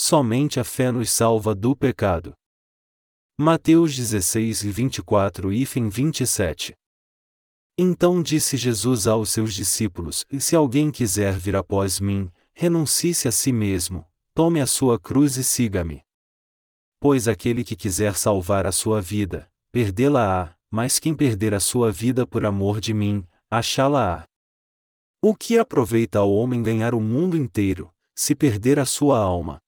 somente a fé nos salva do pecado. Mateus 16 e 24 e 27 Então disse Jesus aos seus discípulos: Se alguém quiser vir após mim, renuncie-se a si mesmo, tome a sua cruz e siga-me. Pois aquele que quiser salvar a sua vida, perdê-la-á, mas quem perder a sua vida por amor de mim, achá-la-á. O que aproveita ao homem ganhar o mundo inteiro, se perder a sua alma?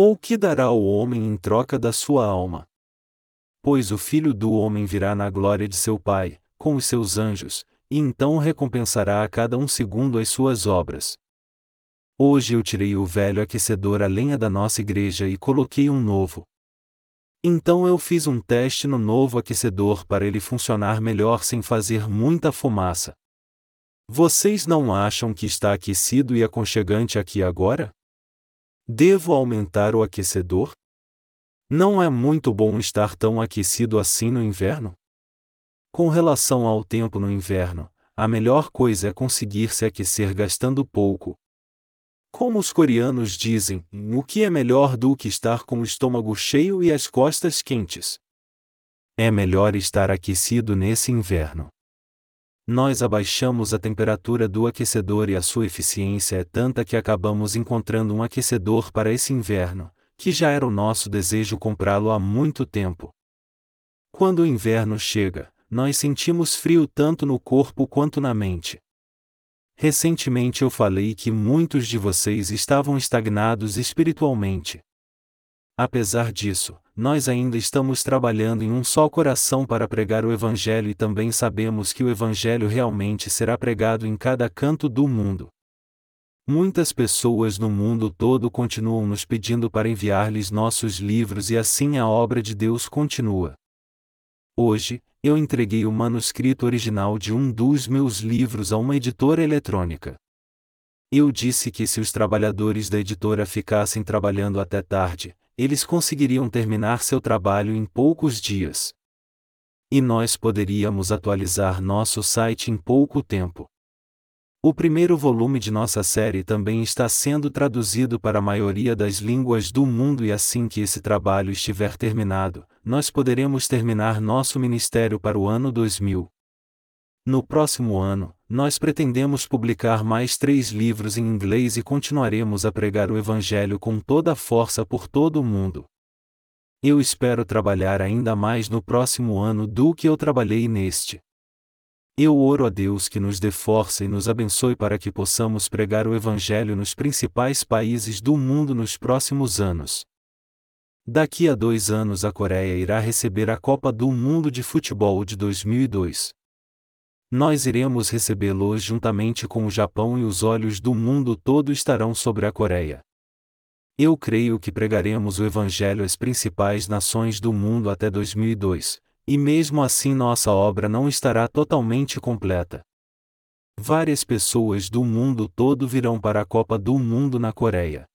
Ou o que dará ao homem em troca da sua alma? Pois o Filho do Homem virá na glória de seu Pai, com os seus anjos, e então recompensará a cada um segundo as suas obras. Hoje eu tirei o velho aquecedor a lenha da nossa igreja e coloquei um novo, então eu fiz um teste no novo aquecedor para ele funcionar melhor sem fazer muita fumaça. Vocês não acham que está aquecido e aconchegante aqui agora? Devo aumentar o aquecedor? Não é muito bom estar tão aquecido assim no inverno? Com relação ao tempo no inverno, a melhor coisa é conseguir se aquecer gastando pouco, como os coreanos dizem, o que é melhor do que estar com o estômago cheio e as costas quentes? É melhor estar aquecido nesse inverno. Nós abaixamos a temperatura do aquecedor e a sua eficiência é tanta que acabamos encontrando um aquecedor para esse inverno, que já era o nosso desejo comprá-lo há muito tempo. Quando o inverno chega, nós sentimos frio tanto no corpo quanto na mente. Recentemente eu falei que muitos de vocês estavam estagnados espiritualmente. Apesar disso, nós ainda estamos trabalhando em um só coração para pregar o Evangelho e também sabemos que o Evangelho realmente será pregado em cada canto do mundo. Muitas pessoas no mundo todo continuam nos pedindo para enviar-lhes nossos livros e assim a obra de Deus continua. Hoje, eu entreguei o manuscrito original de um dos meus livros a uma editora eletrônica. Eu disse que se os trabalhadores da editora ficassem trabalhando até tarde, eles conseguiriam terminar seu trabalho em poucos dias. E nós poderíamos atualizar nosso site em pouco tempo. O primeiro volume de nossa série também está sendo traduzido para a maioria das línguas do mundo e assim que esse trabalho estiver terminado, nós poderemos terminar nosso ministério para o ano 2000. No próximo ano, nós pretendemos publicar mais três livros em inglês e continuaremos a pregar o Evangelho com toda a força por todo o mundo. Eu espero trabalhar ainda mais no próximo ano do que eu trabalhei neste. Eu oro a Deus que nos dê força e nos abençoe para que possamos pregar o Evangelho nos principais países do mundo nos próximos anos. Daqui a dois anos a Coreia irá receber a Copa do Mundo de Futebol de 2002. Nós iremos recebê-lo juntamente com o Japão e os olhos do mundo todo estarão sobre a Coreia. Eu creio que pregaremos o Evangelho às principais nações do mundo até 2002, e mesmo assim nossa obra não estará totalmente completa. Várias pessoas do mundo todo virão para a Copa do Mundo na Coreia.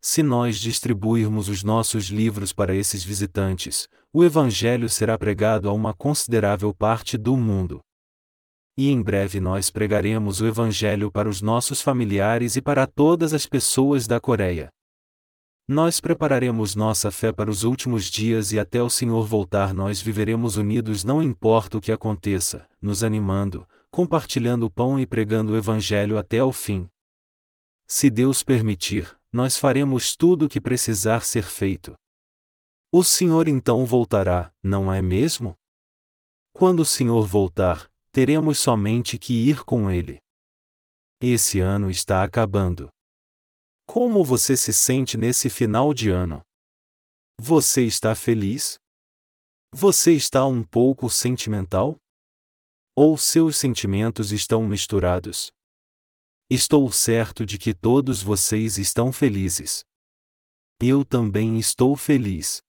Se nós distribuirmos os nossos livros para esses visitantes, o Evangelho será pregado a uma considerável parte do mundo. E em breve nós pregaremos o Evangelho para os nossos familiares e para todas as pessoas da Coreia. Nós prepararemos nossa fé para os últimos dias e até o Senhor voltar nós viveremos unidos não importa o que aconteça, nos animando, compartilhando o pão e pregando o Evangelho até o fim. Se Deus permitir, nós faremos tudo o que precisar ser feito. O Senhor então voltará, não é mesmo? Quando o Senhor voltar, teremos somente que ir com Ele. Esse ano está acabando. Como você se sente nesse final de ano? Você está feliz? Você está um pouco sentimental? Ou seus sentimentos estão misturados? Estou certo de que todos vocês estão felizes. Eu também estou feliz.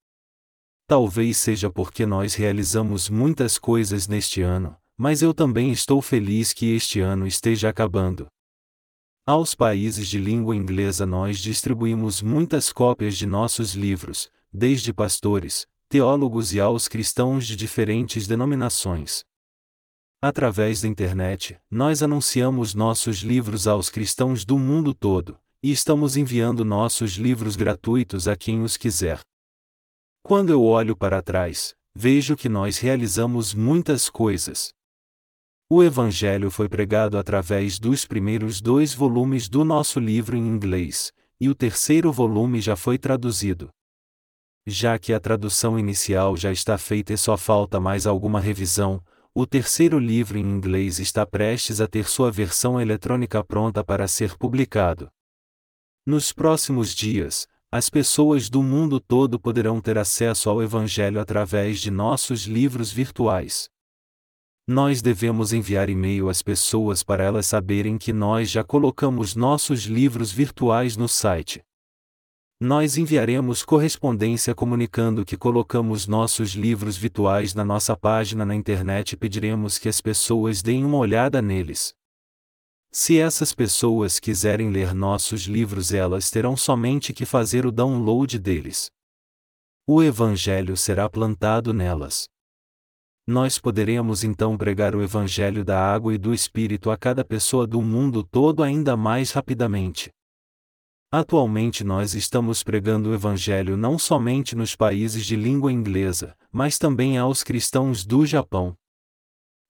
Talvez seja porque nós realizamos muitas coisas neste ano, mas eu também estou feliz que este ano esteja acabando. Aos países de língua inglesa nós distribuímos muitas cópias de nossos livros, desde pastores, teólogos e aos cristãos de diferentes denominações. Através da internet, nós anunciamos nossos livros aos cristãos do mundo todo, e estamos enviando nossos livros gratuitos a quem os quiser. Quando eu olho para trás, vejo que nós realizamos muitas coisas. O Evangelho foi pregado através dos primeiros dois volumes do nosso livro em inglês, e o terceiro volume já foi traduzido. Já que a tradução inicial já está feita e só falta mais alguma revisão, o terceiro livro em inglês está prestes a ter sua versão eletrônica pronta para ser publicado. Nos próximos dias, as pessoas do mundo todo poderão ter acesso ao Evangelho através de nossos livros virtuais. Nós devemos enviar e-mail às pessoas para elas saberem que nós já colocamos nossos livros virtuais no site. Nós enviaremos correspondência comunicando que colocamos nossos livros virtuais na nossa página na internet e pediremos que as pessoas deem uma olhada neles. Se essas pessoas quiserem ler nossos livros, elas terão somente que fazer o download deles. O Evangelho será plantado nelas. Nós poderemos então pregar o Evangelho da água e do Espírito a cada pessoa do mundo todo ainda mais rapidamente. Atualmente nós estamos pregando o Evangelho não somente nos países de língua inglesa, mas também aos cristãos do Japão.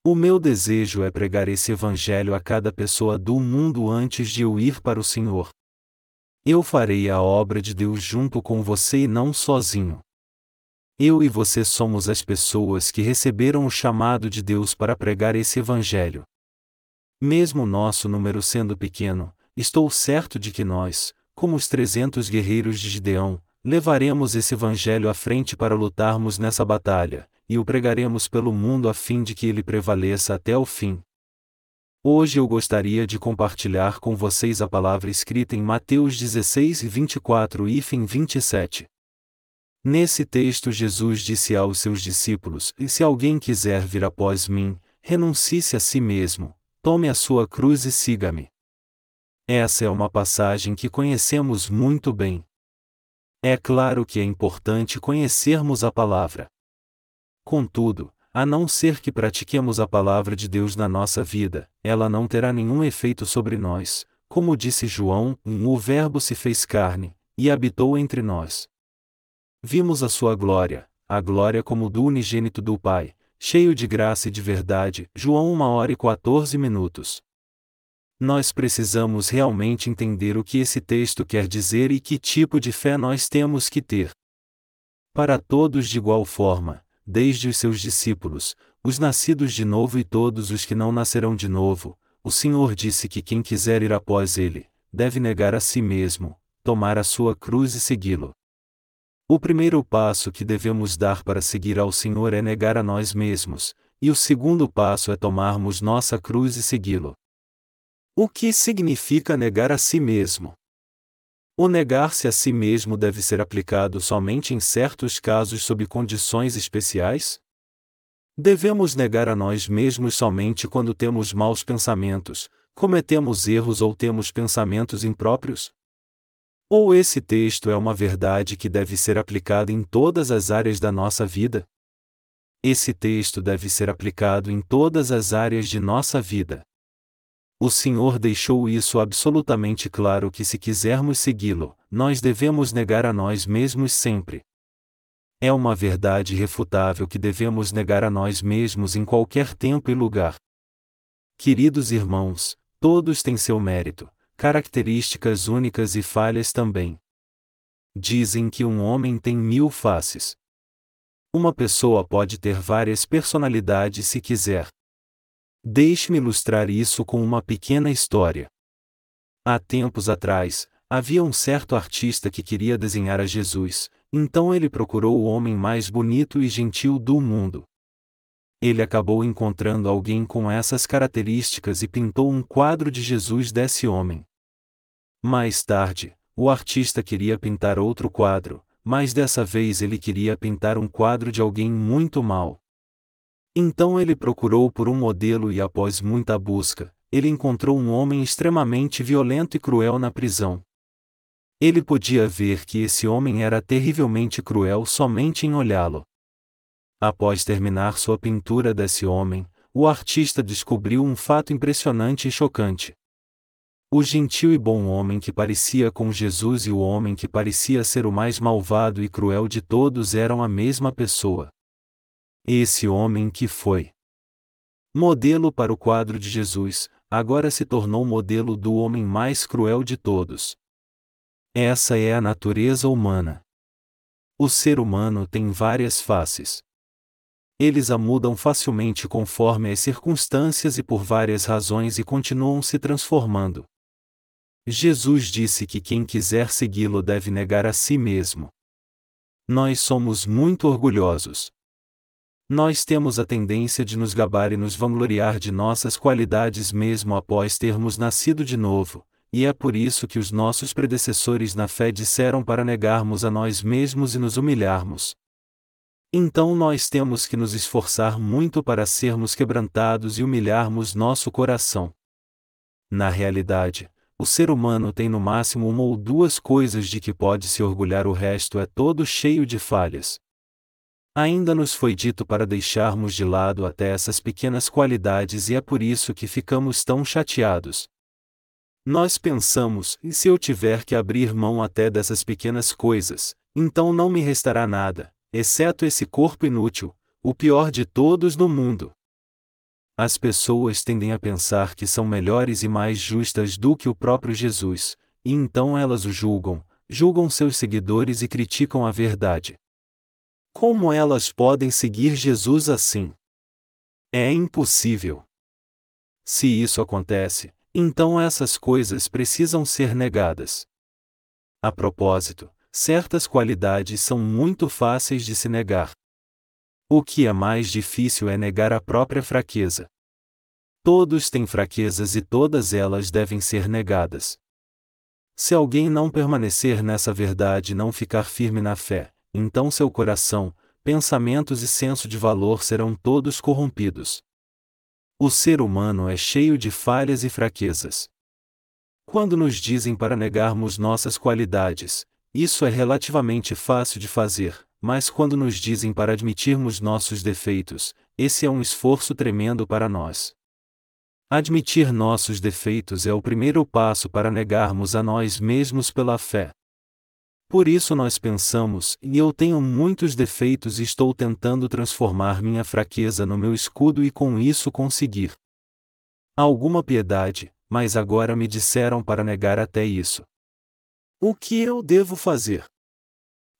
O meu desejo é pregar esse Evangelho a cada pessoa do mundo antes de eu ir para o Senhor. Eu farei a obra de Deus junto com você e não sozinho. Eu e você somos as pessoas que receberam o chamado de Deus para pregar esse Evangelho. Mesmo nosso número sendo pequeno, estou certo de que nós, como os trezentos guerreiros de Gideão, levaremos esse Evangelho à frente para lutarmos nessa batalha, e o pregaremos pelo mundo a fim de que ele prevaleça até o fim. Hoje eu gostaria de compartilhar com vocês a palavra escrita em Mateus 16 e 24 e 27. Nesse texto Jesus disse aos seus discípulos: E se alguém quiser vir após mim, renuncie-se a si mesmo, tome a sua cruz e siga-me. Essa é uma passagem que conhecemos muito bem. É claro que é importante conhecermos a palavra. Contudo, a não ser que pratiquemos a palavra de Deus na nossa vida, ela não terá nenhum efeito sobre nós, como disse João: o Verbo se fez carne, e habitou entre nós. Vimos a sua glória, a glória como do unigênito do Pai, cheio de graça e de verdade. João 1 hora e 14 minutos. Nós precisamos realmente entender o que esse texto quer dizer e que tipo de fé nós temos que ter. Para todos de igual forma, desde os seus discípulos, os nascidos de novo e todos os que não nascerão de novo, o Senhor disse que quem quiser ir após ele, deve negar a si mesmo, tomar a sua cruz e segui-lo. O primeiro passo que devemos dar para seguir ao Senhor é negar a nós mesmos, e o segundo passo é tomarmos nossa cruz e segui-lo. O que significa negar a si mesmo? O negar-se a si mesmo deve ser aplicado somente em certos casos sob condições especiais? Devemos negar a nós mesmos somente quando temos maus pensamentos, cometemos erros ou temos pensamentos impróprios? Ou esse texto é uma verdade que deve ser aplicada em todas as áreas da nossa vida? Esse texto deve ser aplicado em todas as áreas de nossa vida. O Senhor deixou isso absolutamente claro que se quisermos segui-lo, nós devemos negar a nós mesmos sempre. É uma verdade irrefutável que devemos negar a nós mesmos em qualquer tempo e lugar. Queridos irmãos, todos têm seu mérito, características únicas e falhas também. Dizem que um homem tem mil faces. Uma pessoa pode ter várias personalidades se quiser. Deixe-me ilustrar isso com uma pequena história. Há tempos atrás, havia um certo artista que queria desenhar a Jesus, então ele procurou o homem mais bonito e gentil do mundo. Ele acabou encontrando alguém com essas características e pintou um quadro de Jesus desse homem. Mais tarde, o artista queria pintar outro quadro, mas dessa vez ele queria pintar um quadro de alguém muito mau. Então ele procurou por um modelo e após muita busca, ele encontrou um homem extremamente violento e cruel na prisão. Ele podia ver que esse homem era terrivelmente cruel somente em olhá-lo. Após terminar sua pintura desse homem, o artista descobriu um fato impressionante e chocante. O gentil e bom homem que parecia com Jesus e o homem que parecia ser o mais malvado e cruel de todos eram a mesma pessoa. Esse homem que foi modelo para o quadro de Jesus, agora se tornou modelo do homem mais cruel de todos. Essa é a natureza humana. O ser humano tem várias faces. Eles a mudam facilmente conforme as circunstâncias e por várias razões e continuam se transformando. Jesus disse que quem quiser segui-lo deve negar a si mesmo. Nós somos muito orgulhosos. Nós temos a tendência de nos gabar e nos vangloriar de nossas qualidades mesmo após termos nascido de novo, e é por isso que os nossos predecessores na fé disseram para negarmos a nós mesmos e nos humilharmos. Então nós temos que nos esforçar muito para sermos quebrantados e humilharmos nosso coração. Na realidade, o ser humano tem no máximo uma ou duas coisas de que pode se orgulhar, o resto é todo cheio de falhas. Ainda nos foi dito para deixarmos de lado até essas pequenas qualidades e é por isso que ficamos tão chateados. Nós pensamos, e se eu tiver que abrir mão até dessas pequenas coisas, então não me restará nada, exceto esse corpo inútil, o pior de todos no mundo. As pessoas tendem a pensar que são melhores e mais justas do que o próprio Jesus, e então elas o julgam, julgam seus seguidores e criticam a verdade. Como elas podem seguir Jesus assim? É impossível. Se isso acontece, então essas coisas precisam ser negadas. A propósito, certas qualidades são muito fáceis de se negar. O que é mais difícil é negar a própria fraqueza. Todos têm fraquezas e todas elas devem ser negadas. Se alguém não permanecer nessa verdade e não ficar firme na fé, então seu coração, pensamentos e senso de valor serão todos corrompidos. O ser humano é cheio de falhas e fraquezas. Quando nos dizem para negarmos nossas qualidades, isso é relativamente fácil de fazer, mas quando nos dizem para admitirmos nossos defeitos, esse é um esforço tremendo para nós. Admitir nossos defeitos é o primeiro passo para negarmos a nós mesmos pela fé. Por isso nós pensamos, e eu tenho muitos defeitos e estou tentando transformar minha fraqueza no meu escudo e com isso conseguir alguma piedade, mas agora me disseram para negar até isso. O que eu devo fazer?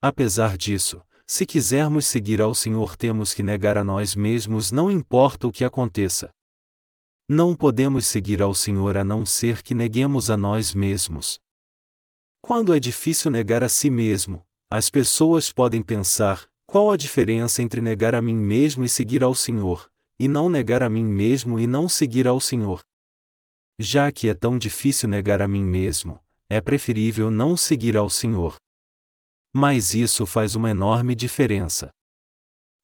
Apesar disso, se quisermos seguir ao Senhor, temos que negar a nós mesmos, não importa o que aconteça. Não podemos seguir ao Senhor a não ser que neguemos a nós mesmos. Quando é difícil negar a si mesmo, as pessoas podem pensar: qual a diferença entre negar a mim mesmo e seguir ao Senhor, e não negar a mim mesmo e não seguir ao Senhor? Já que é tão difícil negar a mim mesmo, é preferível não seguir ao Senhor. Mas isso faz uma enorme diferença.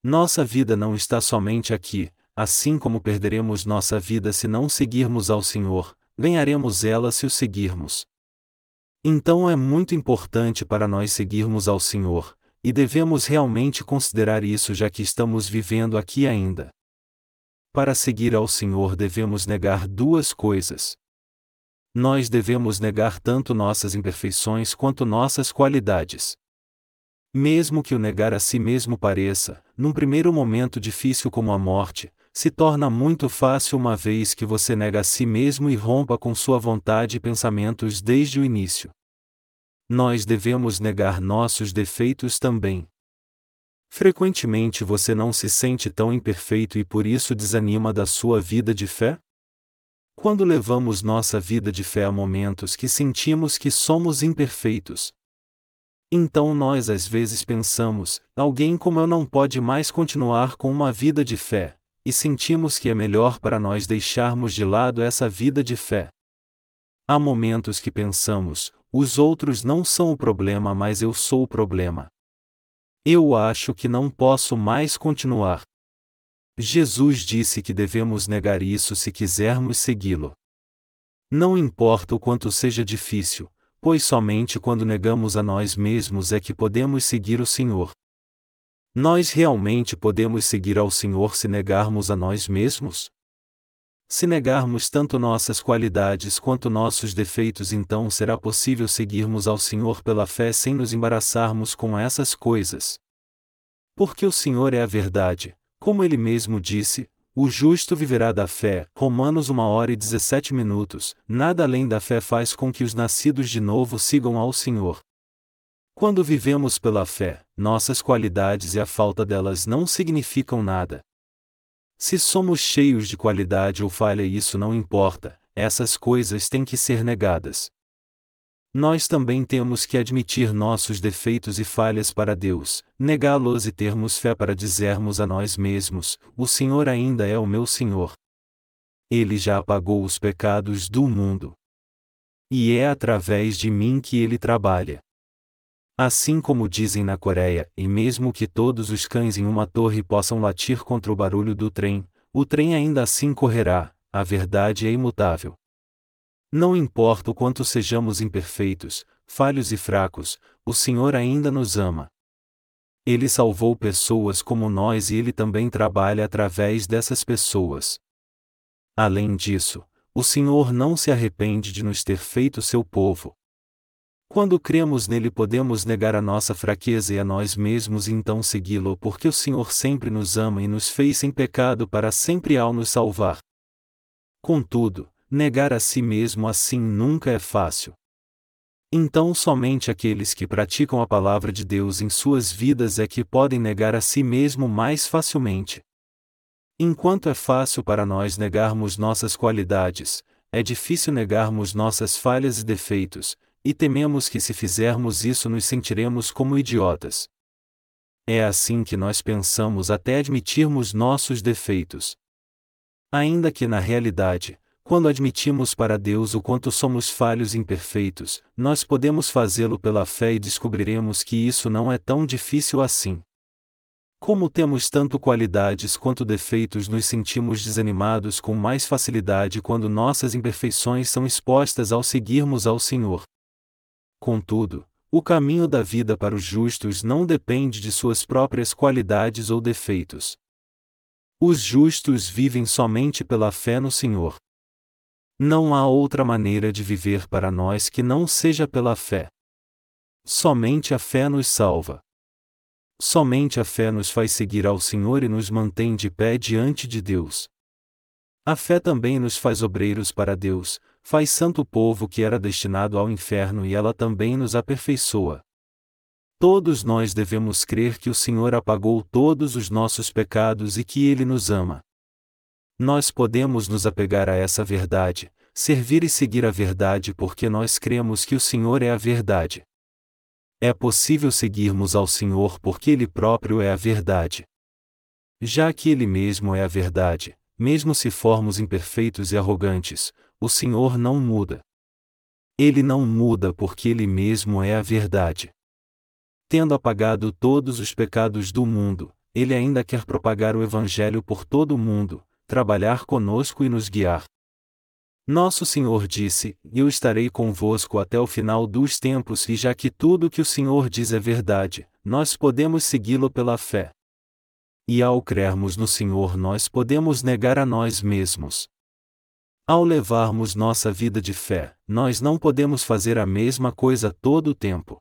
Nossa vida não está somente aqui, assim como perderemos nossa vida se não seguirmos ao Senhor, ganharemos ela se o seguirmos. Então é muito importante para nós seguirmos ao Senhor, e devemos realmente considerar isso já que estamos vivendo aqui ainda. Para seguir ao Senhor devemos negar duas coisas. Nós devemos negar tanto nossas imperfeições quanto nossas qualidades. Mesmo que o negar a si mesmo pareça, num primeiro momento difícil como a morte, se torna muito fácil uma vez que você nega a si mesmo e rompa com sua vontade e pensamentos desde o início. Nós devemos negar nossos defeitos também. Frequentemente você não se sente tão imperfeito e por isso desanima da sua vida de fé? Quando levamos nossa vida de fé a momentos que sentimos que somos imperfeitos, então nós às vezes pensamos: alguém como eu não pode mais continuar com uma vida de fé, e sentimos que é melhor para nós deixarmos de lado essa vida de fé. Há momentos que pensamos: os outros não são o problema, mas eu sou o problema. Eu acho que não posso mais continuar. Jesus disse que devemos negar isso se quisermos segui-lo. Não importa o quanto seja difícil, pois somente quando negamos a nós mesmos é que podemos seguir o Senhor. Nós realmente podemos seguir ao Senhor se negarmos a nós mesmos? Se negarmos tanto nossas qualidades quanto nossos defeitos, então será possível seguirmos ao Senhor pela fé sem nos embaraçarmos com essas coisas. Porque o Senhor é a verdade, como ele mesmo disse, o justo viverá da fé. Romanos 1 hora e 17 minutos. Nada além da fé faz com que os nascidos de novo sigam ao Senhor. Quando vivemos pela fé, nossas qualidades e a falta delas não significam nada. Se somos cheios de qualidade ou falha, isso não importa, essas coisas têm que ser negadas. Nós também temos que admitir nossos defeitos e falhas para Deus, negá-los e termos fé para dizermos a nós mesmos: O Senhor ainda é o meu Senhor. Ele já apagou os pecados do mundo. E é através de mim que ele trabalha. Assim como dizem na Coreia, e mesmo que todos os cães em uma torre possam latir contra o barulho do trem, o trem ainda assim correrá, a verdade é imutável. Não importa o quanto sejamos imperfeitos, falhos e fracos, o Senhor ainda nos ama. Ele salvou pessoas como nós e ele também trabalha através dessas pessoas. Além disso, o Senhor não se arrepende de nos ter feito seu povo. Quando cremos nele, podemos negar a nossa fraqueza e a nós mesmos e então segui-lo, porque o Senhor sempre nos ama e nos fez sem pecado para sempre ao nos salvar. Contudo, negar a si mesmo assim nunca é fácil. Então, somente aqueles que praticam a palavra de Deus em suas vidas é que podem negar a si mesmo mais facilmente. Enquanto é fácil para nós negarmos nossas qualidades, é difícil negarmos nossas falhas e defeitos, e tememos que se fizermos isso nos sentiremos como idiotas. É assim que nós pensamos até admitirmos nossos defeitos. Ainda que na realidade, quando admitimos para Deus o quanto somos falhos e imperfeitos, nós podemos fazê-lo pela fé e descobriremos que isso não é tão difícil assim. Como temos tanto qualidades quanto defeitos, nos sentimos desanimados com mais facilidade quando nossas imperfeições são expostas ao seguirmos ao Senhor. Contudo, o caminho da vida para os justos não depende de suas próprias qualidades ou defeitos. Os justos vivem somente pela fé no Senhor. Não há outra maneira de viver para nós que não seja pela fé. Somente a fé nos salva. Somente a fé nos faz seguir ao Senhor e nos mantém de pé diante de Deus. A fé também nos faz obreiros para Deus, faz santo povo que era destinado ao inferno e ela também nos aperfeiçoa. Todos nós devemos crer que o Senhor apagou todos os nossos pecados e que Ele nos ama. Nós podemos nos apegar a essa verdade, servir e seguir a verdade porque nós cremos que o Senhor é a verdade. É possível seguirmos ao Senhor porque Ele próprio é a verdade. Já que Ele mesmo é a verdade, mesmo se formos imperfeitos e arrogantes, o Senhor não muda. Ele não muda porque Ele mesmo é a verdade. Tendo apagado todos os pecados do mundo, Ele ainda quer propagar o Evangelho por todo o mundo, trabalhar conosco e nos guiar. Nosso Senhor disse: Eu estarei convosco até o final dos tempos, e já que tudo que o Senhor diz é verdade, nós podemos segui-lo pela fé. E ao crermos no Senhor, nós podemos negar a nós mesmos. Ao levarmos nossa vida de fé, nós não podemos fazer a mesma coisa todo o tempo.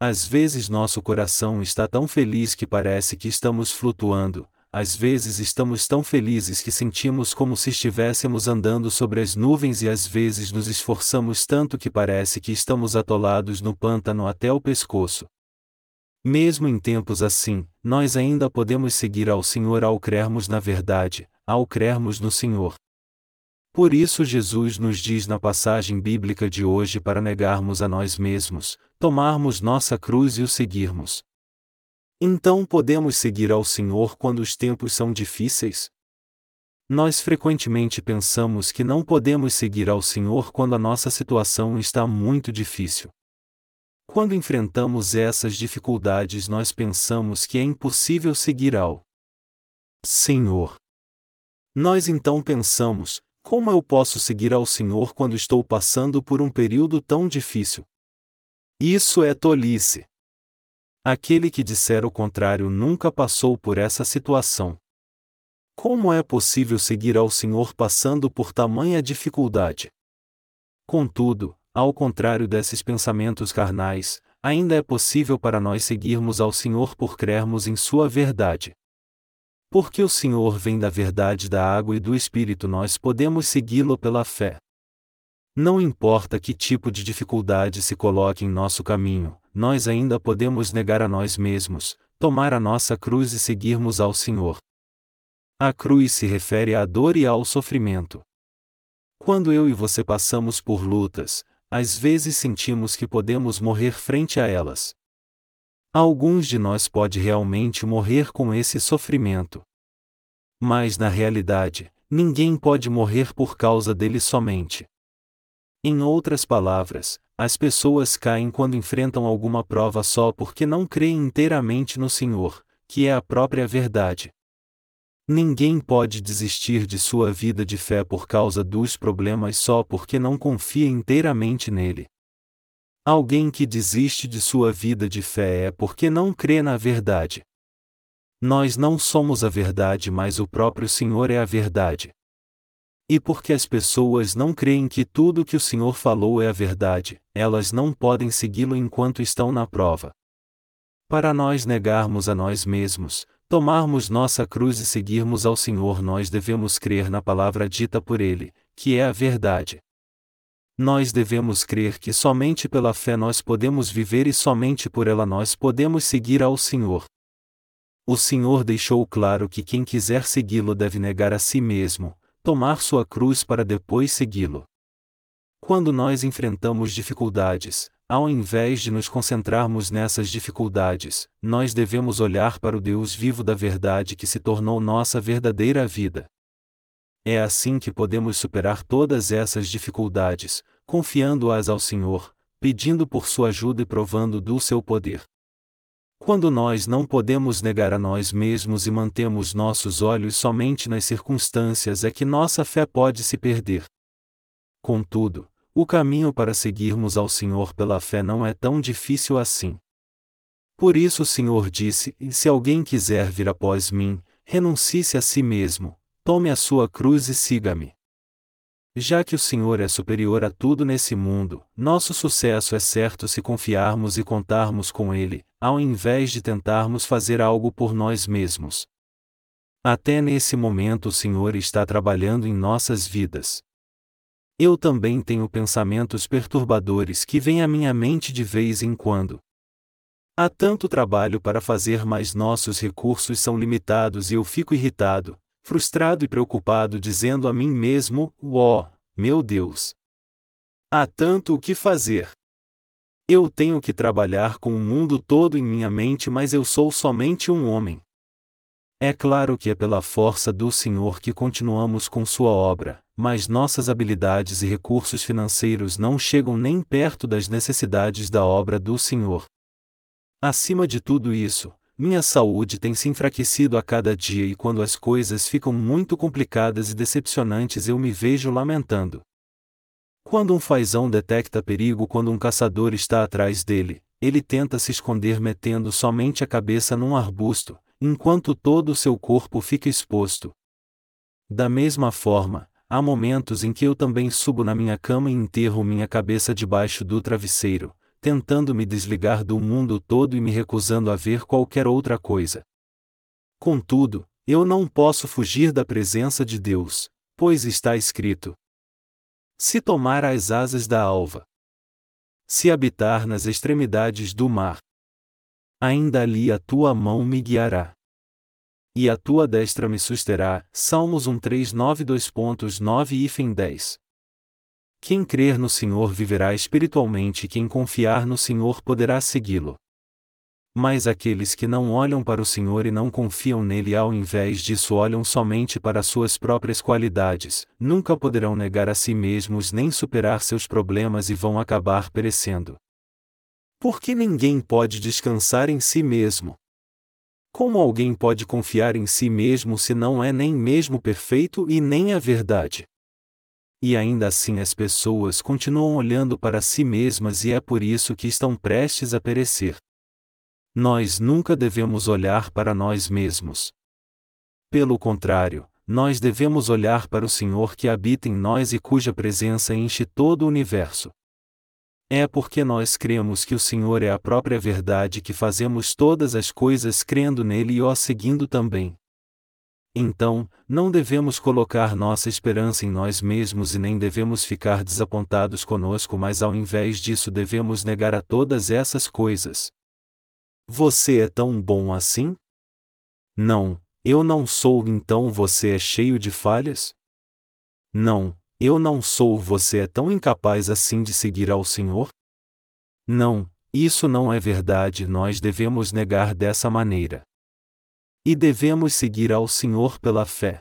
Às vezes nosso coração está tão feliz que parece que estamos flutuando, às vezes estamos tão felizes que sentimos como se estivéssemos andando sobre as nuvens e às vezes nos esforçamos tanto que parece que estamos atolados no pântano até o pescoço. Mesmo em tempos assim, nós ainda podemos seguir ao Senhor ao crermos na verdade, ao crermos no Senhor. Por isso Jesus nos diz na passagem bíblica de hoje para negarmos a nós mesmos, tomarmos nossa cruz e o seguirmos. Então podemos seguir ao Senhor quando os tempos são difíceis? Nós frequentemente pensamos que não podemos seguir ao Senhor quando a nossa situação está muito difícil. Quando enfrentamos essas dificuldades, nós pensamos que é impossível seguir ao Senhor. Nós então pensamos: como eu posso seguir ao Senhor quando estou passando por um período tão difícil? Isso é tolice. Aquele que disser o contrário nunca passou por essa situação. Como é possível seguir ao Senhor passando por tamanha dificuldade? Contudo, ao contrário desses pensamentos carnais, ainda é possível para nós seguirmos ao Senhor por crermos em Sua verdade. Porque o Senhor vem da verdade da água e do Espírito, nós podemos segui-lo pela fé. Não importa que tipo de dificuldade se coloque em nosso caminho, nós ainda podemos negar a nós mesmos, tomar a nossa cruz e seguirmos ao Senhor. A cruz se refere à dor e ao sofrimento. Quando eu e você passamos por lutas, às vezes sentimos que podemos morrer frente a elas. Alguns de nós pode realmente morrer com esse sofrimento. Mas na realidade, ninguém pode morrer por causa dele somente. Em outras palavras, as pessoas caem quando enfrentam alguma prova só porque não creem inteiramente no Senhor, que é a própria verdade. Ninguém pode desistir de sua vida de fé por causa dos problemas só porque não confia inteiramente nele. Alguém que desiste de sua vida de fé é porque não crê na verdade. Nós não somos a verdade, mas o próprio Senhor é a verdade. E porque as pessoas não creem que tudo que o Senhor falou é a verdade, elas não podem segui-lo enquanto estão na prova. Para nós negarmos a nós mesmos, tomarmos nossa cruz e seguirmos ao Senhor, nós devemos crer na palavra dita por Ele, que é a verdade. Nós devemos crer que somente pela fé nós podemos viver e somente por ela nós podemos seguir ao Senhor. O Senhor deixou claro que quem quiser segui-lo deve negar a si mesmo, tomar sua cruz para depois segui-lo. Quando nós enfrentamos dificuldades, ao invés de nos concentrarmos nessas dificuldades, nós devemos olhar para o Deus vivo da verdade que se tornou nossa verdadeira vida. É assim que podemos superar todas essas dificuldades, confiando-as ao Senhor, pedindo por sua ajuda e provando do seu poder. Quando nós não podemos negar a nós mesmos e mantemos nossos olhos somente nas circunstâncias, é que nossa fé pode se perder. Contudo, o caminho para seguirmos ao Senhor pela fé não é tão difícil assim. Por isso o Senhor disse: Se alguém quiser vir após mim, renuncie-se a si mesmo, tome a sua cruz e siga-me. Já que o Senhor é superior a tudo nesse mundo, nosso sucesso é certo se confiarmos e contarmos com Ele, ao invés de tentarmos fazer algo por nós mesmos. Até nesse momento o Senhor está trabalhando em nossas vidas. Eu também tenho pensamentos perturbadores que vêm à minha mente de vez em quando. Há tanto trabalho para fazer, mas nossos recursos são limitados e eu fico irritado, frustrado e preocupado, dizendo a mim mesmo: Ó, oh, meu Deus! Há tanto o que fazer. Eu tenho que trabalhar com o mundo todo em minha mente, mas eu sou somente um homem. É claro que é pela força do Senhor que continuamos com Sua obra, mas nossas habilidades e recursos financeiros não chegam nem perto das necessidades da obra do Senhor. Acima de tudo isso, minha saúde tem se enfraquecido a cada dia e quando as coisas ficam muito complicadas e decepcionantes eu me vejo lamentando. Quando um fazão detecta perigo quando um caçador está atrás dele, ele tenta se esconder metendo somente a cabeça num arbusto, enquanto todo o seu corpo fica exposto. Da mesma forma, há momentos em que eu também subo na minha cama e enterro minha cabeça debaixo do travesseiro, tentando me desligar do mundo todo e me recusando a ver qualquer outra coisa. Contudo, eu não posso fugir da presença de Deus, pois está escrito: Se tomar as asas da alva, se habitar nas extremidades do mar, ainda ali a tua mão me guiará. E a tua destra me susterá. Salmos 13929 e fim 10. Quem crer no Senhor viverá espiritualmente quem confiar no Senhor poderá segui-lo. Mas aqueles que não olham para o Senhor e não confiam nele ao invés disso olham somente para suas próprias qualidades, nunca poderão negar a si mesmos nem superar seus problemas e vão acabar perecendo. Porque ninguém pode descansar em si mesmo. Como alguém pode confiar em si mesmo se não é nem mesmo perfeito e nem a verdade? E ainda assim as pessoas continuam olhando para si mesmas e é por isso que estão prestes a perecer. Nós nunca devemos olhar para nós mesmos. Pelo contrário, nós devemos olhar para o Senhor que habita em nós e cuja presença enche todo o universo. É porque nós cremos que o Senhor é a própria verdade que fazemos todas as coisas crendo nele e o seguindo também. Então, não devemos colocar nossa esperança em nós mesmos e nem devemos ficar desapontados conosco, mas ao invés disso devemos negar a todas essas coisas. Você é tão bom assim? Não, eu não sou, então você é cheio de falhas? Não, eu não sou, você é tão incapaz assim de seguir ao Senhor? Não, isso não é verdade, nós devemos negar dessa maneira. E devemos seguir ao Senhor pela fé.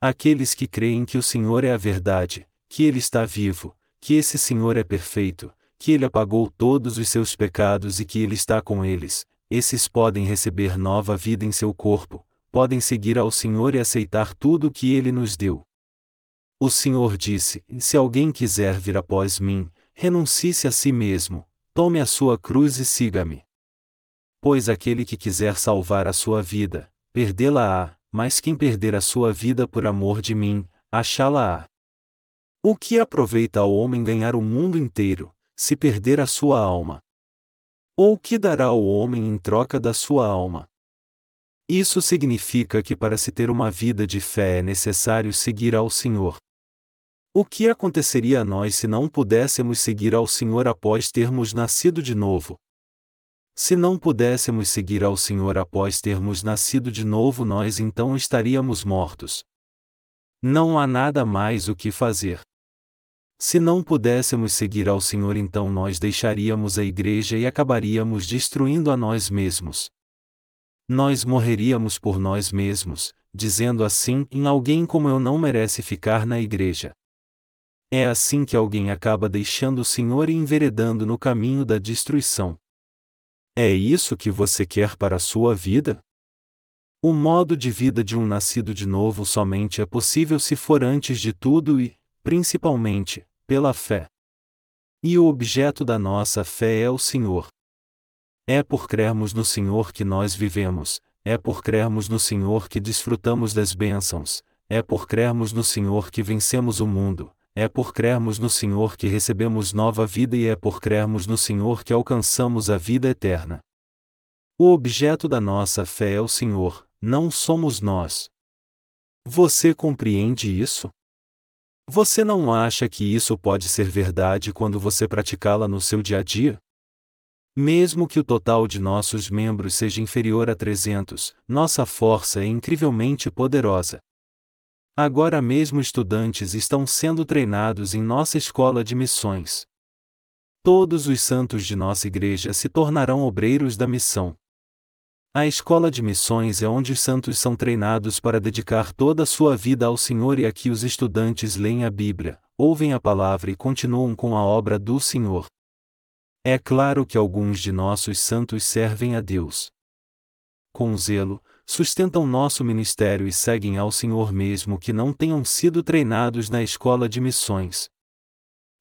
Aqueles que creem que o Senhor é a verdade, que Ele está vivo, que esse Senhor é perfeito, que Ele apagou todos os seus pecados e que Ele está com eles, esses podem receber nova vida em seu corpo, podem seguir ao Senhor e aceitar tudo o que Ele nos deu. O Senhor disse: Se alguém quiser vir após mim, renuncie-se a si mesmo, tome a sua cruz e siga-me. Pois aquele que quiser salvar a sua vida, perdê-la-á, mas quem perder a sua vida por amor de mim, achá-la-á. O que aproveita ao homem ganhar o mundo inteiro, se perder a sua alma? Ou o que dará ao homem em troca da sua alma? Isso significa que para se ter uma vida de fé é necessário seguir ao Senhor. O que aconteceria a nós se não pudéssemos seguir ao Senhor após termos nascido de novo? Se não pudéssemos seguir ao Senhor após termos nascido de novo, nós então estaríamos mortos. Não há nada mais o que fazer. Se não pudéssemos seguir ao Senhor, então nós deixaríamos a igreja e acabaríamos destruindo a nós mesmos. Nós morreríamos por nós mesmos, dizendo assim: em alguém como eu não merece ficar na igreja. É assim que alguém acaba deixando o Senhor e enveredando no caminho da destruição. É isso que você quer para a sua vida? O modo de vida de um nascido de novo somente é possível se for antes de tudo e, principalmente, pela fé. E o objeto da nossa fé é o Senhor. É por crermos no Senhor que nós vivemos, é por crermos no Senhor que desfrutamos das bênçãos, é por crermos no Senhor que vencemos o mundo, é por crermos no Senhor que recebemos nova vida e é por crermos no Senhor que alcançamos a vida eterna. O objeto da nossa fé é o Senhor, não somos nós. Você compreende isso? Você não acha que isso pode ser verdade quando você praticá-la no seu dia a dia? Mesmo que o total de nossos membros seja inferior a 300, nossa força é incrivelmente poderosa. Agora mesmo estudantes estão sendo treinados em nossa escola de missões. Todos os santos de nossa igreja se tornarão obreiros da missão. A escola de missões é onde os santos são treinados para dedicar toda a sua vida ao Senhor e aqui os estudantes leem a Bíblia, ouvem a palavra e continuam com a obra do Senhor. É claro que alguns de nossos santos servem a Deus. Com zelo, sustentam nosso ministério e seguem ao Senhor mesmo que não tenham sido treinados na escola de missões.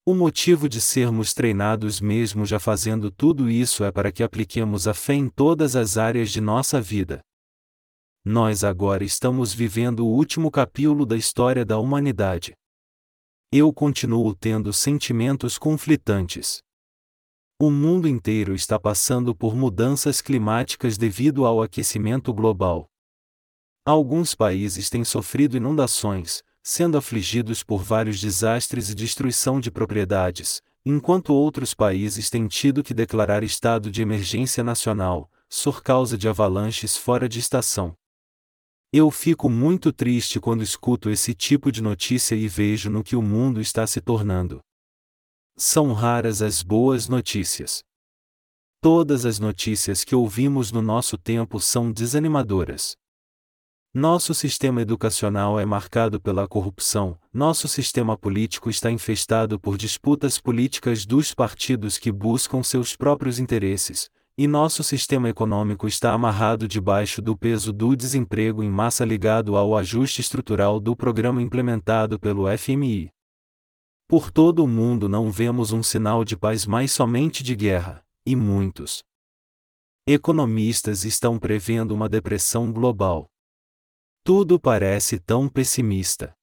O motivo de sermos treinados mesmo já fazendo tudo isso é para que apliquemos a fé em todas as áreas de nossa vida. Nós agora estamos vivendo o último capítulo da história da humanidade. Eu continuo tendo sentimentos conflitantes. O mundo inteiro está passando por mudanças climáticas devido ao aquecimento global. Alguns países têm sofrido inundações, sendo afligidos por vários desastres e destruição de propriedades, enquanto outros países têm tido que declarar estado de emergência nacional, por causa de avalanches fora de estação. Eu fico muito triste quando escuto esse tipo de notícia e vejo no que o mundo está se tornando. São raras as boas notícias. Todas as notícias que ouvimos no nosso tempo são desanimadoras. Nosso sistema educacional é marcado pela corrupção, nosso sistema político está infestado por disputas políticas dos partidos que buscam seus próprios interesses, e nosso sistema econômico está amarrado debaixo do peso do desemprego em massa ligado ao ajuste estrutural do programa implementado pelo FMI. Por todo o mundo não vemos um sinal de paz mais somente de guerra, e muitos economistas estão prevendo uma depressão global. Tudo parece tão pessimista.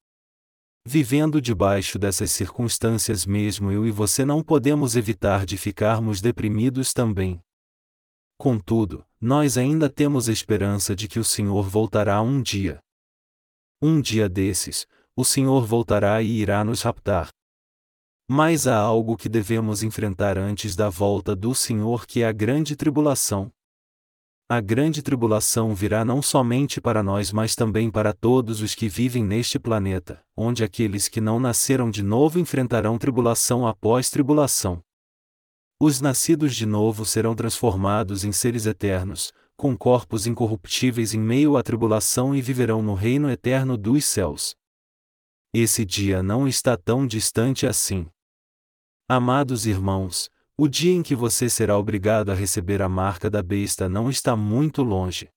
Vivendo debaixo dessas circunstâncias, mesmo eu e você não podemos evitar de ficarmos deprimidos também. Contudo, nós ainda temos esperança de que o Senhor voltará um dia. Um dia desses, o Senhor voltará e irá nos raptar. Mas há algo que devemos enfrentar antes da volta do Senhor, que é a grande tribulação. A grande tribulação virá não somente para nós, mas também para todos os que vivem neste planeta, onde aqueles que não nasceram de novo enfrentarão tribulação após tribulação. Os nascidos de novo serão transformados em seres eternos, com corpos incorruptíveis em meio à tribulação e viverão no reino eterno dos céus. Esse dia não está tão distante assim. Amados irmãos, o dia em que você será obrigado a receber a marca da besta não está muito longe.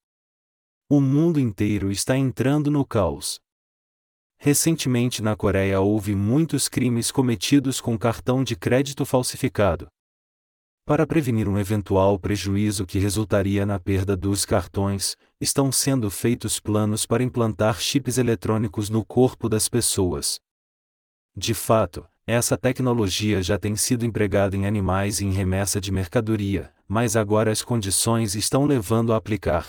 O mundo inteiro está entrando no caos. Recentemente na Coreia houve muitos crimes cometidos com cartão de crédito falsificado. Para prevenir um eventual prejuízo que resultaria na perda dos cartões, estão sendo feitos planos para implantar chips eletrônicos no corpo das pessoas. De fato, essa tecnologia já tem sido empregada em animais e em remessa de mercadoria, mas agora as condições estão levando a aplicar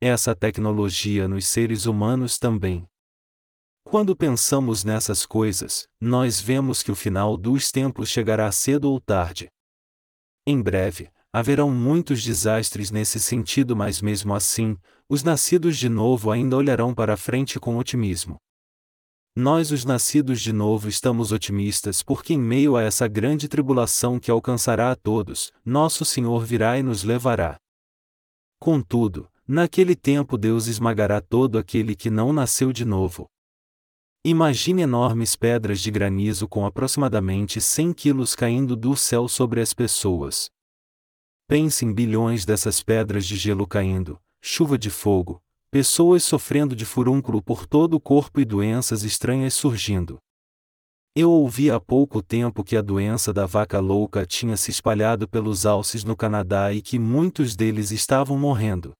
essa tecnologia nos seres humanos também. Quando pensamos nessas coisas, nós vemos que o final dos tempos chegará cedo ou tarde. Em breve, haverão muitos desastres nesse sentido, mas mesmo assim, os nascidos de novo ainda olharão para frente com otimismo. Nós, os nascidos de novo, estamos otimistas porque, em meio a essa grande tribulação que alcançará a todos, nosso Senhor virá e nos levará. Contudo, naquele tempo Deus esmagará todo aquele que não nasceu de novo. Imagine enormes pedras de granizo com aproximadamente 100 quilos caindo do céu sobre as pessoas. Pense em bilhões dessas pedras de gelo caindo, chuva de fogo, pessoas sofrendo de furúnculo por todo o corpo e doenças estranhas surgindo. Eu ouvi há pouco tempo que a doença da vaca louca tinha se espalhado pelos alces no Canadá e que muitos deles estavam morrendo.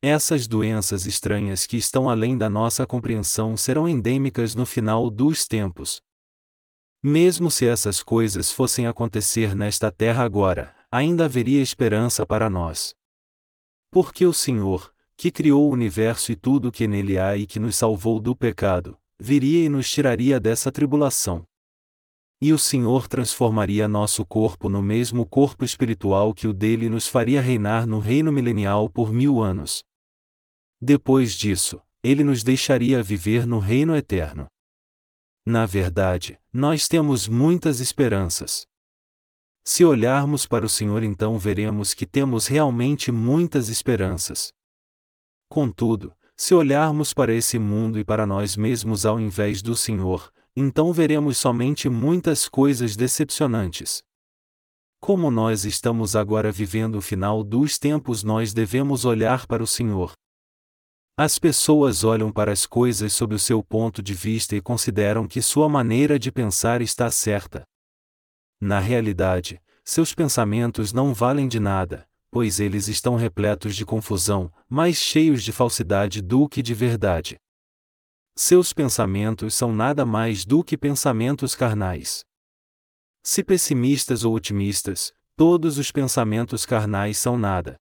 Essas doenças estranhas que estão além da nossa compreensão serão endêmicas no final dos tempos. Mesmo se essas coisas fossem acontecer nesta terra agora, ainda haveria esperança para nós. Porque o Senhor, que criou o universo e tudo o que nele há e que nos salvou do pecado, viria e nos tiraria dessa tribulação. E o Senhor transformaria nosso corpo no mesmo corpo espiritual que o dele nos faria reinar no reino milenial por mil anos. Depois disso, ele nos deixaria viver no reino eterno. Na verdade, nós temos muitas esperanças. Se olharmos para o Senhor, então veremos que temos realmente muitas esperanças. Contudo, se olharmos para esse mundo e para nós mesmos ao invés do Senhor, então veremos somente muitas coisas decepcionantes. Como nós estamos agora vivendo o final dos tempos, nós devemos olhar para o Senhor. As pessoas olham para as coisas sob o seu ponto de vista e consideram que sua maneira de pensar está certa. Na realidade, seus pensamentos não valem de nada, pois eles estão repletos de confusão, mais cheios de falsidade do que de verdade. Seus pensamentos são nada mais do que pensamentos carnais. Se pessimistas ou otimistas, todos os pensamentos carnais são nada.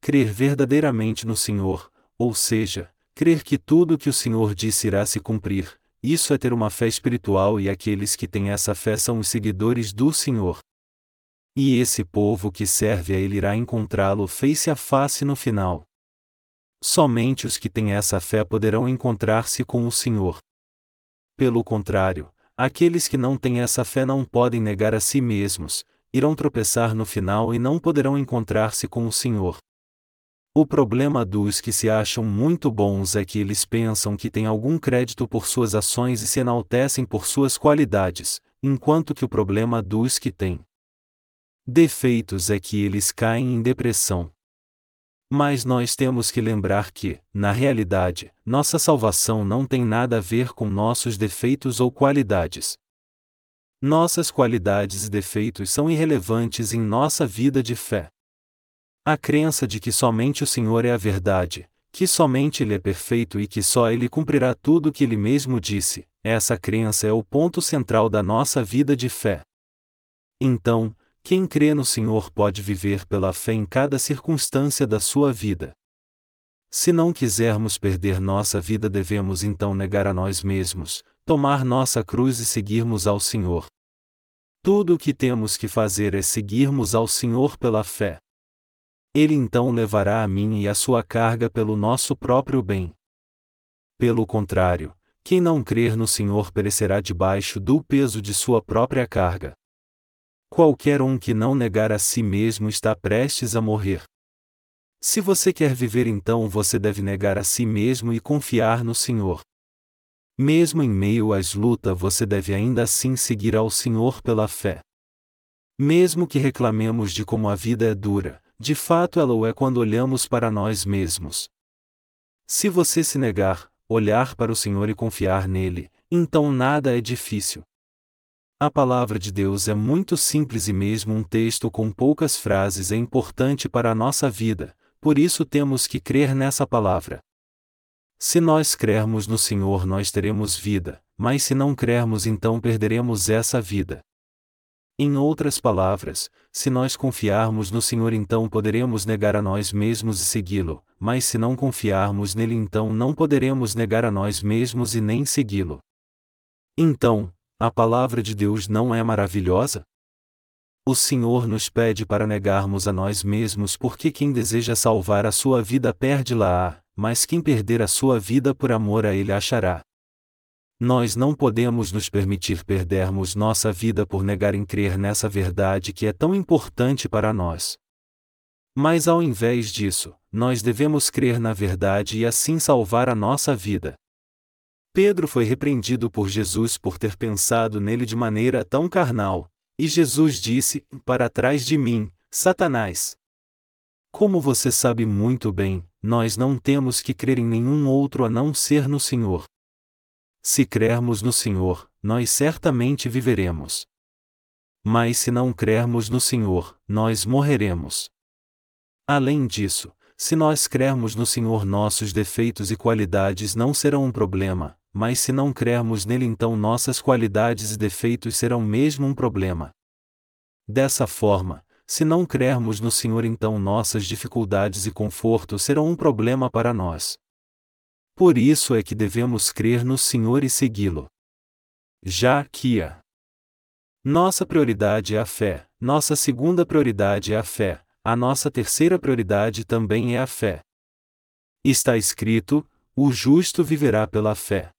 Crer verdadeiramente no Senhor, ou seja, crer que tudo que o Senhor disse irá se cumprir, isso é ter uma fé espiritual e aqueles que têm essa fé são os seguidores do Senhor. E esse povo que serve a ele irá encontrá-lo face a face no final. Somente os que têm essa fé poderão encontrar-se com o Senhor. Pelo contrário, aqueles que não têm essa fé não podem negar a si mesmos, irão tropeçar no final e não poderão encontrar-se com o Senhor. O problema dos que se acham muito bons é que eles pensam que têm algum crédito por suas ações e se enaltecem por suas qualidades, enquanto que o problema dos que têm defeitos é que eles caem em depressão. Mas nós temos que lembrar que, na realidade, nossa salvação não tem nada a ver com nossos defeitos ou qualidades. Nossas qualidades e defeitos são irrelevantes em nossa vida de fé. A crença de que somente o Senhor é a verdade, que somente Ele é perfeito e que só Ele cumprirá tudo o que Ele mesmo disse, essa crença é o ponto central da nossa vida de fé. Então, quem crê no Senhor pode viver pela fé em cada circunstância da sua vida. Se não quisermos perder nossa vida, devemos então negar a nós mesmos, tomar nossa cruz e seguirmos ao Senhor. Tudo o que temos que fazer é seguirmos ao Senhor pela fé. Ele então levará a minha e a sua carga pelo nosso próprio bem. Pelo contrário, quem não crer no Senhor perecerá debaixo do peso de sua própria carga. Qualquer um que não negar a si mesmo está prestes a morrer. Se você quer viver, então você deve negar a si mesmo e confiar no Senhor. Mesmo em meio às lutas, você deve ainda assim seguir ao Senhor pela fé. Mesmo que reclamemos de como a vida é dura, de fato ela o é quando olhamos para nós mesmos. Se você se negar, olhar para o Senhor e confiar nele, então nada é difícil. A palavra de Deus é muito simples e mesmo um texto com poucas frases é importante para a nossa vida, por isso temos que crer nessa palavra. Se nós crermos no Senhor, nós teremos vida, mas se não crermos, então perderemos essa vida. Em outras palavras, se nós confiarmos no Senhor, então poderemos negar a nós mesmos e segui-lo, mas se não confiarmos nele, então não poderemos negar a nós mesmos e nem segui-lo. Então, a palavra de Deus não é maravilhosa? O Senhor nos pede para negarmos a nós mesmos porque quem deseja salvar a sua vida perde-la, mas quem perder a sua vida por amor a Ele achará. Nós não podemos nos permitir perdermos nossa vida por negar em crer nessa verdade que é tão importante para nós. Mas ao invés disso, nós devemos crer na verdade e assim salvar a nossa vida. Pedro foi repreendido por Jesus por ter pensado nele de maneira tão carnal, e Jesus disse: Para trás de mim, Satanás. Como você sabe muito bem, nós não temos que crer em nenhum outro a não ser no Senhor. Se crermos no Senhor, nós certamente viveremos. Mas se não crermos no Senhor, nós morreremos. Além disso, se nós crermos no Senhor, nossos defeitos e qualidades não serão um problema, mas se não crermos nele, então nossas qualidades e defeitos serão mesmo um problema. Dessa forma, se não crermos no Senhor, então nossas dificuldades e conforto serão um problema para nós. Por isso é que devemos crer no Senhor e segui-lo. Já que a nossa prioridade é a fé, nossa segunda prioridade é a fé, a nossa terceira prioridade também é a fé. Está escrito: o justo viverá pela fé.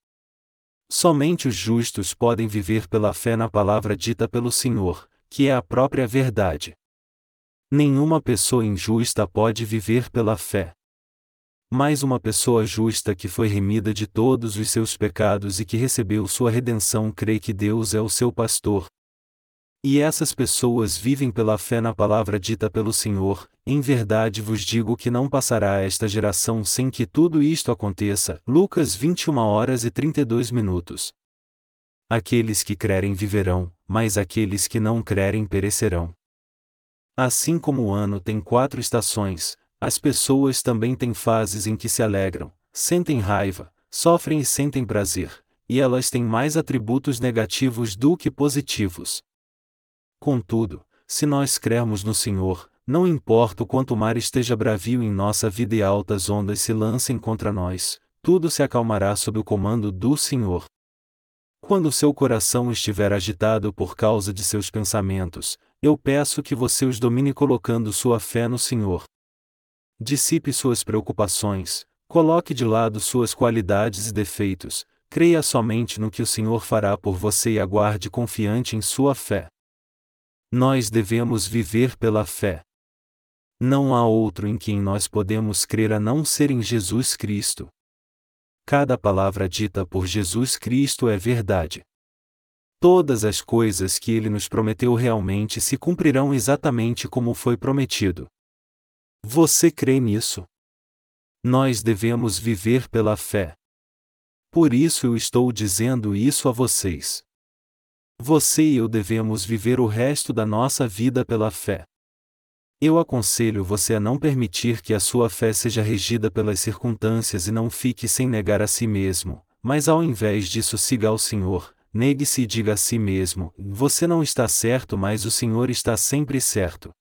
Somente os justos podem viver pela fé na palavra dita pelo Senhor, que é a própria verdade. Nenhuma pessoa injusta pode viver pela fé. Mas uma pessoa justa que foi remida de todos os seus pecados e que recebeu sua redenção crê que Deus é o seu pastor. E essas pessoas vivem pela fé na palavra dita pelo Senhor, em verdade vos digo que não passará esta geração sem que tudo isto aconteça. Lucas 21 horas e 32 minutos. Aqueles que crerem viverão, mas aqueles que não crerem perecerão. Assim como o ano tem quatro estações, as pessoas também têm fases em que se alegram, sentem raiva, sofrem e sentem prazer, e elas têm mais atributos negativos do que positivos. Contudo, se nós crermos no Senhor, não importa o quanto o mar esteja bravio em nossa vida e altas ondas se lancem contra nós, tudo se acalmará sob o comando do Senhor. Quando seu coração estiver agitado por causa de seus pensamentos, eu peço que você os domine colocando sua fé no Senhor. Dissipe suas preocupações, coloque de lado suas qualidades e defeitos, creia somente no que o Senhor fará por você e aguarde confiante em sua fé. Nós devemos viver pela fé. Não há outro em quem nós podemos crer a não ser em Jesus Cristo. Cada palavra dita por Jesus Cristo é verdade. Todas as coisas que ele nos prometeu realmente se cumprirão exatamente como foi prometido. Você crê nisso? Nós devemos viver pela fé. Por isso eu estou dizendo isso a vocês. Você e eu devemos viver o resto da nossa vida pela fé. Eu aconselho você a não permitir que a sua fé seja regida pelas circunstâncias e não fique sem negar a si mesmo, mas ao invés disso siga ao Senhor, negue-se e diga a si mesmo: Você não está certo, mas o Senhor está sempre certo.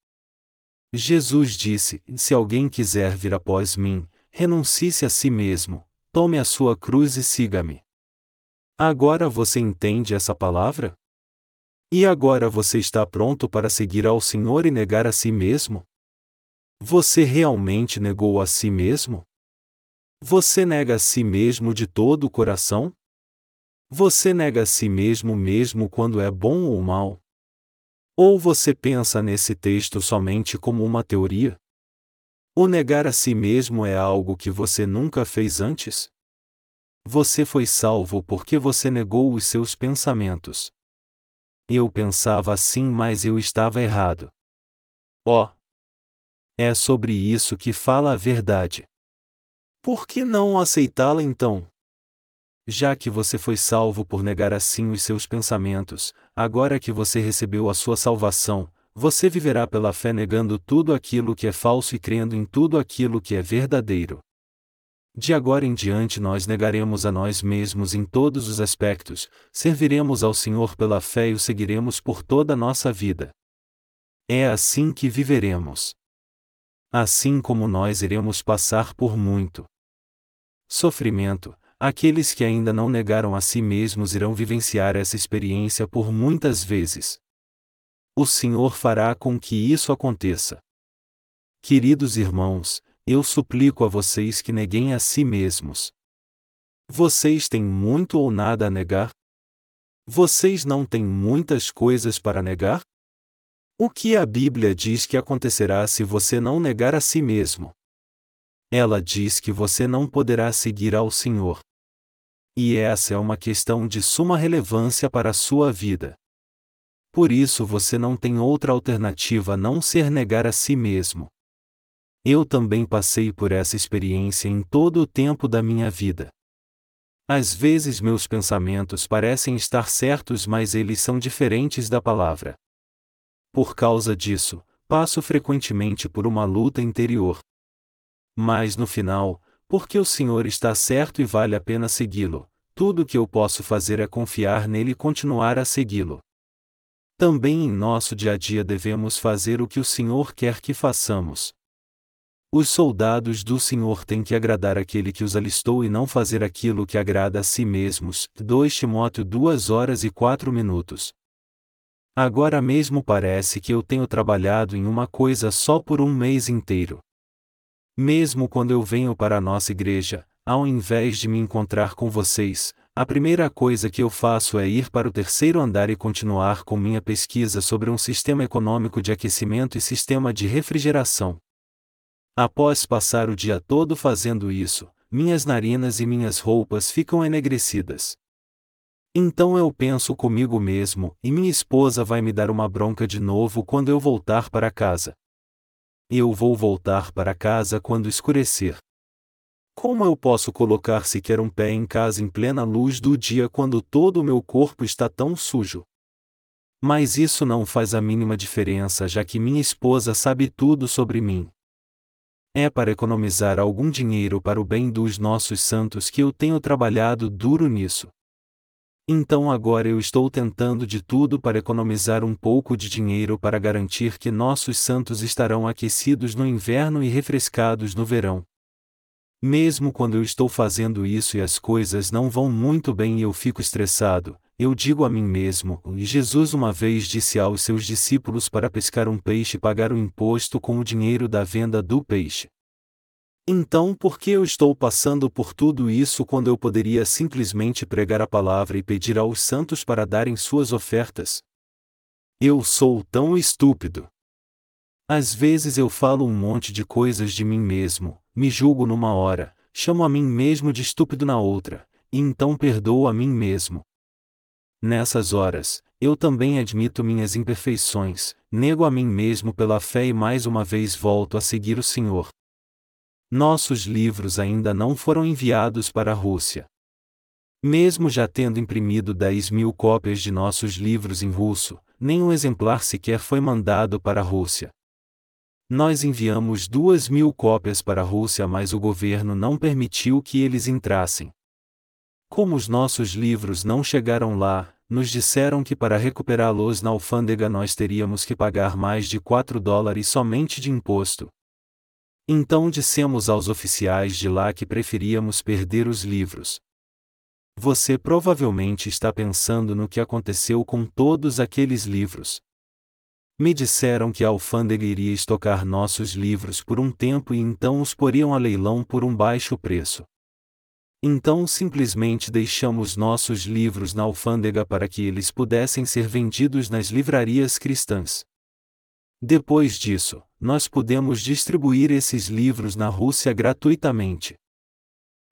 Jesus disse: Se alguém quiser vir após mim, renuncie-se a si mesmo, tome a sua cruz e siga-me. Agora você entende essa palavra? E agora você está pronto para seguir ao Senhor e negar a si mesmo? Você realmente negou a si mesmo? Você nega a si mesmo de todo o coração? Você nega a si mesmo mesmo quando é bom ou mal? Ou você pensa nesse texto somente como uma teoria? O negar a si mesmo é algo que você nunca fez antes? Você foi salvo porque você negou os seus pensamentos. Eu pensava assim, mas eu estava errado. Ó! Oh, é sobre isso que fala a verdade. Por que não aceitá-la então? Já que você foi salvo por negar assim os seus pensamentos, agora que você recebeu a sua salvação, você viverá pela fé negando tudo aquilo que é falso e crendo em tudo aquilo que é verdadeiro. De agora em diante nós negaremos a nós mesmos em todos os aspectos, serviremos ao Senhor pela fé e o seguiremos por toda a nossa vida. É assim que viveremos. Assim como nós iremos passar por muito sofrimento, aqueles que ainda não negaram a si mesmos irão vivenciar essa experiência por muitas vezes. O Senhor fará com que isso aconteça. Queridos irmãos, eu suplico a vocês que neguem a si mesmos. Vocês têm muito ou nada a negar? Vocês não têm muitas coisas para negar? O que a Bíblia diz que acontecerá se você não negar a si mesmo? Ela diz que você não poderá seguir ao Senhor. E essa é uma questão de suma relevância para a sua vida. Por isso você não tem outra alternativa a não ser negar a si mesmo. Eu também passei por essa experiência em todo o tempo da minha vida. Às vezes meus pensamentos parecem estar certos, mas eles são diferentes da palavra. Por causa disso, passo frequentemente por uma luta interior. Mas no final, porque o Senhor está certo e vale a pena segui-lo, tudo o que eu posso fazer é confiar nele e continuar a segui-lo. Também em nosso dia a dia devemos fazer o que o Senhor quer que façamos. Os soldados do Senhor têm que agradar aquele que os alistou e não fazer aquilo que agrada a si mesmos. 2 Timóteo 2 horas e 4 minutos. Agora mesmo parece que eu tenho trabalhado em uma coisa só por um mês inteiro. Mesmo quando eu venho para a nossa igreja, ao invés de me encontrar com vocês, a primeira coisa que eu faço é ir para o terceiro andar e continuar com minha pesquisa sobre um sistema econômico de aquecimento e sistema de refrigeração. Após passar o dia todo fazendo isso, minhas narinas e minhas roupas ficam enegrecidas. Então eu penso comigo mesmo, e minha esposa vai me dar uma bronca de novo quando eu voltar para casa. Eu vou voltar para casa quando escurecer. Como eu posso colocar sequer um pé em casa em plena luz do dia quando todo o meu corpo está tão sujo? Mas isso não faz a mínima diferença já que minha esposa sabe tudo sobre mim. É para economizar algum dinheiro para o bem dos nossos santos que eu tenho trabalhado duro nisso. Então agora eu estou tentando de tudo para economizar um pouco de dinheiro para garantir que nossos santos estarão aquecidos no inverno e refrescados no verão. Mesmo quando eu estou fazendo isso e as coisas não vão muito bem e eu fico estressado, eu digo a mim mesmo: e Jesus uma vez disse aos seus discípulos para pescar um peixe pagar o imposto com o dinheiro da venda do peixe. Então, por que eu estou passando por tudo isso quando eu poderia simplesmente pregar a palavra e pedir aos santos para darem suas ofertas? Eu sou tão estúpido. Às vezes eu falo um monte de coisas de mim mesmo, me julgo numa hora, chamo a mim mesmo de estúpido na outra, e então perdoo a mim mesmo. Nessas horas, eu também admito minhas imperfeições, nego a mim mesmo pela fé e mais uma vez volto a seguir o Senhor. Nossos livros ainda não foram enviados para a Rússia. Mesmo já tendo imprimido 10 mil cópias de nossos livros em russo, nenhum exemplar sequer foi mandado para a Rússia. Nós enviamos duas mil cópias para a Rússia, mas o governo não permitiu que eles entrassem. Como os nossos livros não chegaram lá, nos disseram que para recuperá-los na alfândega nós teríamos que pagar mais de 4 dólares somente de imposto. Então dissemos aos oficiais de lá que preferíamos perder os livros. Você provavelmente está pensando no que aconteceu com todos aqueles livros. Me disseram que a alfândega iria estocar nossos livros por um tempo e então os poriam a leilão por um baixo preço. Então simplesmente deixamos nossos livros na alfândega para que eles pudessem ser vendidos nas livrarias cristãs. Depois disso, nós pudemos distribuir esses livros na Rússia gratuitamente.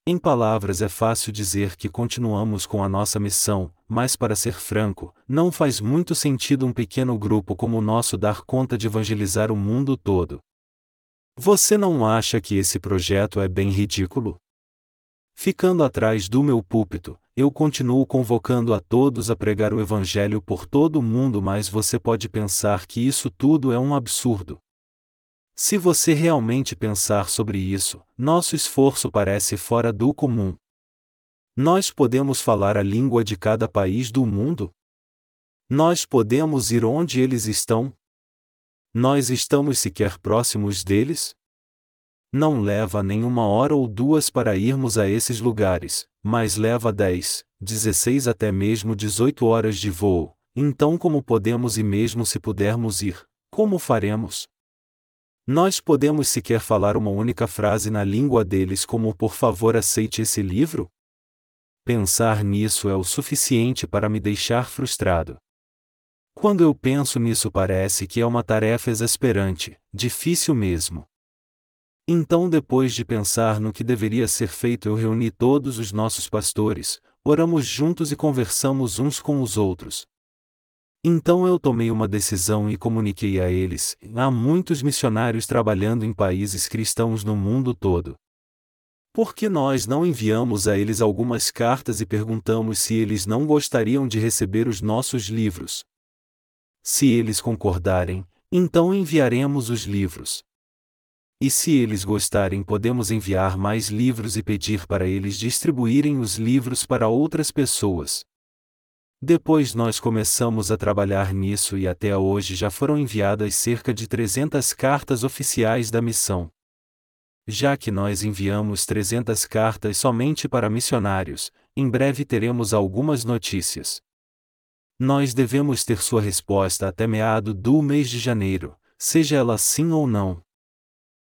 Em palavras, é fácil dizer que continuamos com a nossa missão, mas para ser franco, não faz muito sentido um pequeno grupo como o nosso dar conta de evangelizar o mundo todo. Você não acha que esse projeto é bem ridículo? Ficando atrás do meu púlpito, eu continuo convocando a todos a pregar o Evangelho por todo o mundo, mas você pode pensar que isso tudo é um absurdo. Se você realmente pensar sobre isso, nosso esforço parece fora do comum. Nós podemos falar a língua de cada país do mundo? Nós podemos ir onde eles estão? Nós estamos sequer próximos deles? Não leva nem uma hora ou duas para irmos a esses lugares, mas leva dez, dezesseis até mesmo dezoito horas de voo. Então, como podemos e mesmo se pudermos ir, como faremos? Nós podemos sequer falar uma única frase na língua deles, como por favor aceite esse livro? Pensar nisso é o suficiente para me deixar frustrado. Quando eu penso nisso, parece que é uma tarefa exasperante, difícil mesmo. Então, depois de pensar no que deveria ser feito, eu reuni todos os nossos pastores, oramos juntos e conversamos uns com os outros. Então eu tomei uma decisão e comuniquei a eles: há muitos missionários trabalhando em países cristãos no mundo todo. Por que nós não enviamos a eles algumas cartas e perguntamos se eles não gostariam de receber os nossos livros? Se eles concordarem, então enviaremos os livros. E se eles gostarem, podemos enviar mais livros e pedir para eles distribuírem os livros para outras pessoas. Depois nós começamos a trabalhar nisso e até hoje já foram enviadas cerca de 300 cartas oficiais da missão. Já que nós enviamos 300 cartas somente para missionários, em breve teremos algumas notícias. Nós devemos ter sua resposta até meado do mês de janeiro, seja ela sim ou não.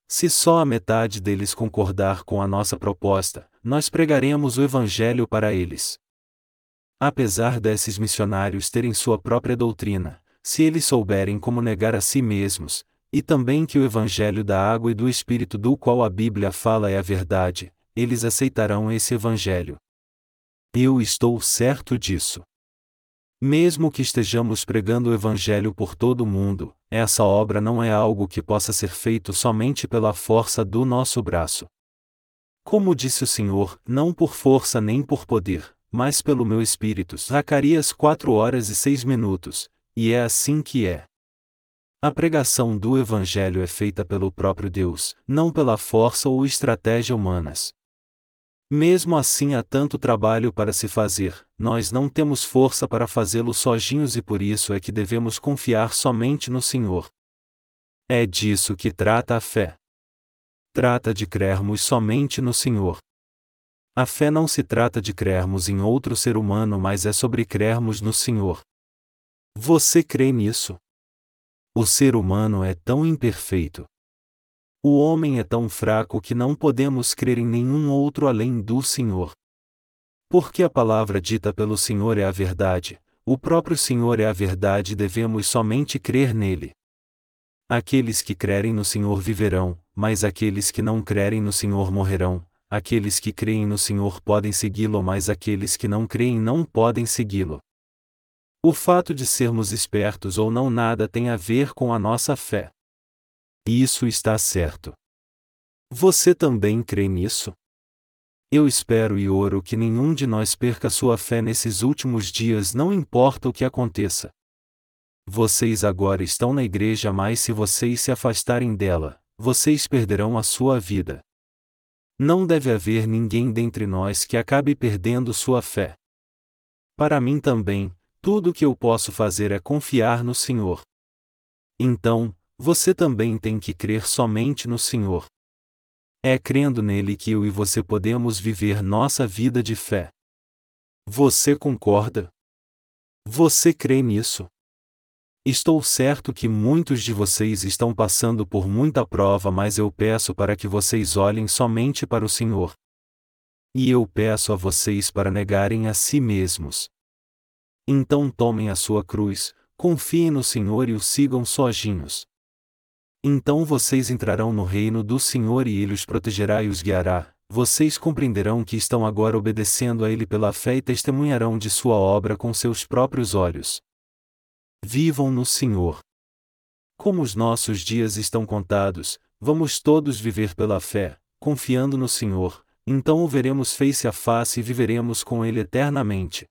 Se só a metade deles concordar com a nossa proposta, nós pregaremos o Evangelho para eles. Apesar desses missionários terem sua própria doutrina, se eles souberem como negar a si mesmos, e também que o Evangelho da água e do Espírito do qual a Bíblia fala é a verdade, eles aceitarão esse Evangelho. Eu estou certo disso. Mesmo que estejamos pregando o Evangelho por todo o mundo, essa obra não é algo que possa ser feito somente pela força do nosso braço. Como disse o Senhor, não por força nem por poder, mas pelo meu espírito. Zacarias 4 horas e 6 minutos, e é assim que é. A pregação do Evangelho é feita pelo próprio Deus, não pela força ou estratégia humanas. Mesmo assim há tanto trabalho para se fazer, nós não temos força para fazê-lo sozinhos e por isso é que devemos confiar somente no Senhor. É disso que trata a fé. Trata de crermos somente no Senhor. A fé não se trata de crermos em outro ser humano, mas é sobre crermos no Senhor. Você crê nisso? O ser humano é tão imperfeito. O homem é tão fraco que não podemos crer em nenhum outro além do Senhor. Porque a palavra dita pelo Senhor é a verdade, o próprio Senhor é a verdade e devemos somente crer nele. Aqueles que crerem no Senhor viverão, mas aqueles que não crerem no Senhor morrerão. Aqueles que creem no Senhor podem segui-lo, mas aqueles que não creem não podem segui-lo. O fato de sermos espertos ou não nada tem a ver com a nossa fé. Isso está certo. Você também crê nisso? Eu espero e oro que nenhum de nós perca sua fé nesses últimos dias, não importa o que aconteça. Vocês agora estão na igreja, mas se vocês se afastarem dela, vocês perderão a sua vida. Não deve haver ninguém dentre nós que acabe perdendo sua fé. Para mim também, tudo o que eu posso fazer é confiar no Senhor. Então, você também tem que crer somente no Senhor. É crendo nele que eu e você podemos viver nossa vida de fé. Você concorda? Você crê nisso? Estou certo que muitos de vocês estão passando por muita prova, mas eu peço para que vocês olhem somente para o Senhor. E eu peço a vocês para negarem a si mesmos. Então tomem a sua cruz, confiem no Senhor e o sigam sozinhos. Então vocês entrarão no reino do Senhor e ele os protegerá e os guiará. Vocês compreenderão que estão agora obedecendo a Ele pela fé e testemunharão de Sua obra com seus próprios olhos. Vivam no Senhor. Como os nossos dias estão contados, vamos todos viver pela fé, confiando no Senhor, então o veremos face a face e viveremos com Ele eternamente.